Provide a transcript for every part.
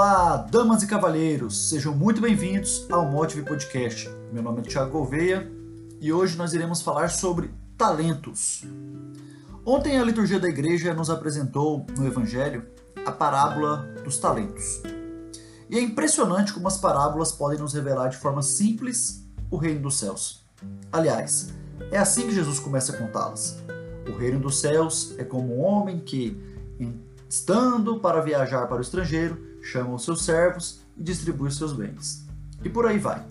Olá, damas e cavalheiros, sejam muito bem-vindos ao Motive Podcast. Meu nome é Thiago Gouveia e hoje nós iremos falar sobre talentos. Ontem a liturgia da igreja nos apresentou no Evangelho a parábola dos talentos. E é impressionante como as parábolas podem nos revelar de forma simples o reino dos céus. Aliás, é assim que Jesus começa a contá-las. O reino dos céus é como um homem que, estando para viajar para o estrangeiro, chama os seus servos e distribui seus bens. E por aí vai.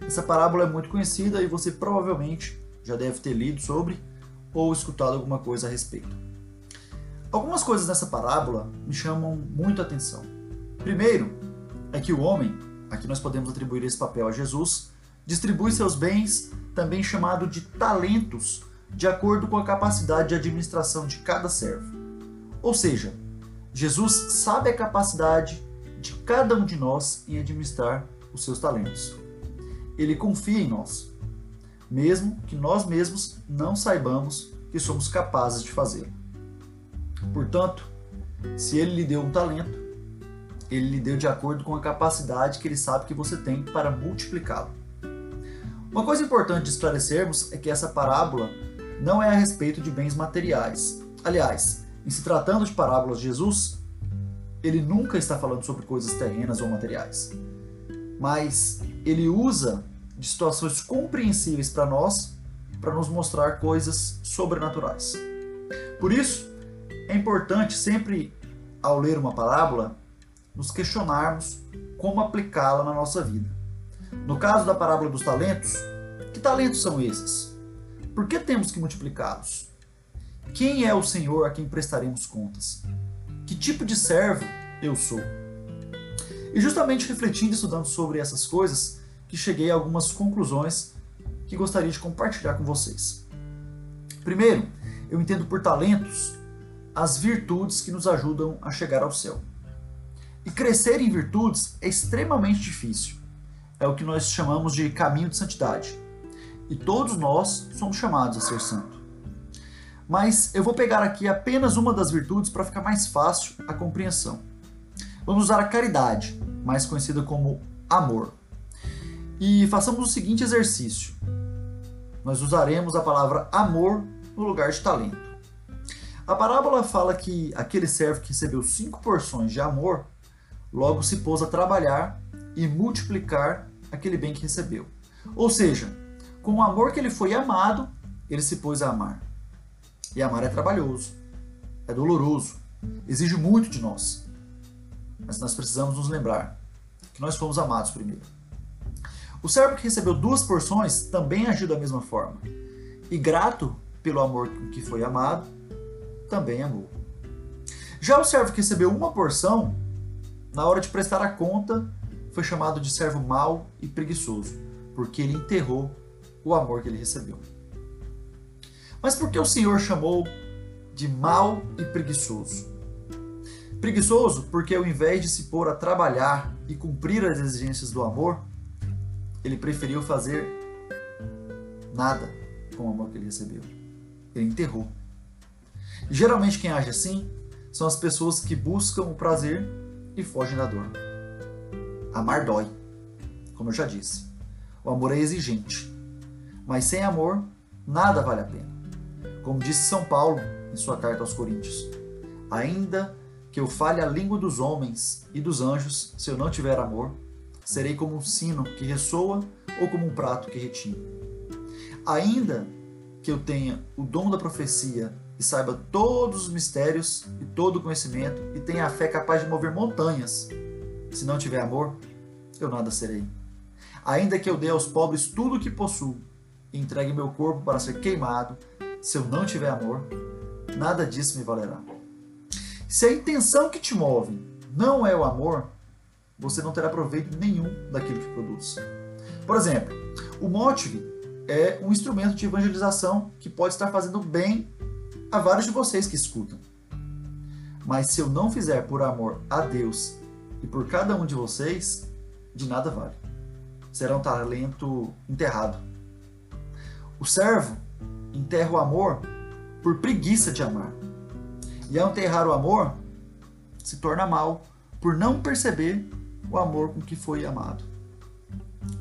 Essa parábola é muito conhecida e você provavelmente já deve ter lido sobre ou escutado alguma coisa a respeito. Algumas coisas nessa parábola me chamam muito a atenção. Primeiro, é que o homem, aqui nós podemos atribuir esse papel a Jesus, distribui seus bens, também chamado de talentos, de acordo com a capacidade de administração de cada servo. Ou seja, Jesus sabe a capacidade de cada um de nós em administrar os seus talentos. Ele confia em nós, mesmo que nós mesmos não saibamos que somos capazes de fazê-lo. Portanto, se ele lhe deu um talento, ele lhe deu de acordo com a capacidade que ele sabe que você tem para multiplicá-lo. Uma coisa importante de esclarecermos é que essa parábola não é a respeito de bens materiais. Aliás, em se tratando de parábolas de Jesus, ele nunca está falando sobre coisas terrenas ou materiais. Mas ele usa de situações compreensíveis para nós para nos mostrar coisas sobrenaturais. Por isso, é importante sempre ao ler uma parábola nos questionarmos como aplicá-la na nossa vida. No caso da parábola dos talentos, que talentos são esses? Por que temos que multiplicá-los? Quem é o Senhor a quem prestaremos contas? Que tipo de servo eu sou? E justamente refletindo e estudando sobre essas coisas, que cheguei a algumas conclusões que gostaria de compartilhar com vocês. Primeiro, eu entendo por talentos as virtudes que nos ajudam a chegar ao céu. E crescer em virtudes é extremamente difícil. É o que nós chamamos de caminho de santidade. E todos nós somos chamados a ser santo. Mas eu vou pegar aqui apenas uma das virtudes para ficar mais fácil a compreensão. Vamos usar a caridade, mais conhecida como amor. E façamos o seguinte exercício: nós usaremos a palavra amor no lugar de talento. A parábola fala que aquele servo que recebeu cinco porções de amor logo se pôs a trabalhar e multiplicar aquele bem que recebeu. Ou seja, com o amor que ele foi amado, ele se pôs a amar. E amar é trabalhoso, é doloroso, exige muito de nós. Mas nós precisamos nos lembrar que nós fomos amados primeiro. O servo que recebeu duas porções também agiu da mesma forma. E grato pelo amor que foi amado, também amou. Já o servo que recebeu uma porção, na hora de prestar a conta, foi chamado de servo mau e preguiçoso, porque ele enterrou o amor que ele recebeu. Mas por que o Senhor chamou de mau e preguiçoso? Preguiçoso porque ao invés de se pôr a trabalhar e cumprir as exigências do amor, ele preferiu fazer nada com o amor que ele recebeu. Ele enterrou. Geralmente quem age assim são as pessoas que buscam o prazer e fogem da dor. Amar dói, como eu já disse. O amor é exigente, mas sem amor nada vale a pena. Como disse São Paulo em sua carta aos Coríntios, ainda que eu fale a língua dos homens e dos anjos, se eu não tiver amor, serei como um sino que ressoa ou como um prato que retina. Ainda que eu tenha o dom da profecia e saiba todos os mistérios e todo o conhecimento e tenha a fé capaz de mover montanhas, se não tiver amor, eu nada serei. Ainda que eu dê aos pobres tudo o que possuo e entregue meu corpo para ser queimado, se eu não tiver amor, nada disso me valerá. Se a intenção que te move não é o amor, você não terá proveito nenhum daquilo que produz. Por exemplo, o Motive é um instrumento de evangelização que pode estar fazendo bem a vários de vocês que escutam. Mas se eu não fizer por amor a Deus e por cada um de vocês, de nada vale. Será um talento enterrado. O servo enterra o amor por preguiça de amar. E ao enterrar o amor, se torna mal, por não perceber o amor com que foi amado.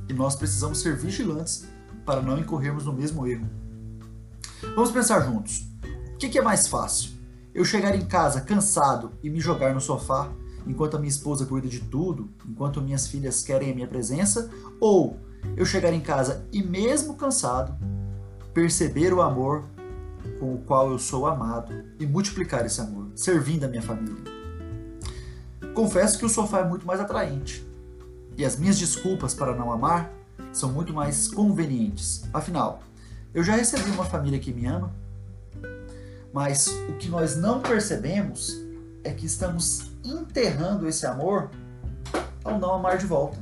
E nós precisamos ser vigilantes para não incorrermos no mesmo erro. Vamos pensar juntos. O que é mais fácil? Eu chegar em casa cansado e me jogar no sofá enquanto a minha esposa cuida de tudo, enquanto minhas filhas querem a minha presença? Ou eu chegar em casa e, mesmo cansado, perceber o amor com o qual eu sou amado e multiplicar esse amor, servindo a minha família? Confesso que o sofá é muito mais atraente e as minhas desculpas para não amar são muito mais convenientes. Afinal, eu já recebi uma família que me ama, mas o que nós não percebemos é que estamos enterrando esse amor ao não amar de volta.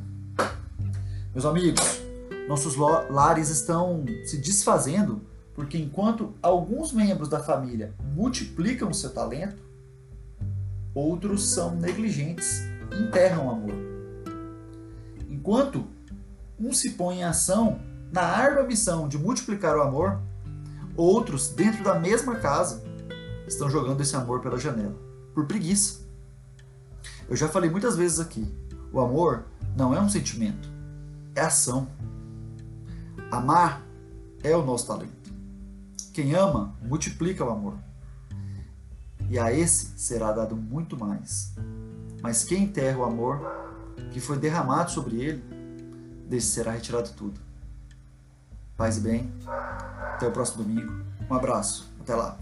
Meus amigos, nossos lares estão se desfazendo porque enquanto alguns membros da família multiplicam o seu talento, outros são negligentes e enterram o amor. Enquanto um se põe em ação na árdua missão de multiplicar o amor, outros, dentro da mesma casa, estão jogando esse amor pela janela, por preguiça. Eu já falei muitas vezes aqui: o amor não é um sentimento, é ação. Amar é o nosso talento. Quem ama, multiplica o amor. E a esse será dado muito mais. Mas quem enterra o amor que foi derramado sobre ele, desse será retirado tudo. Paz e bem. Até o próximo domingo. Um abraço. Até lá.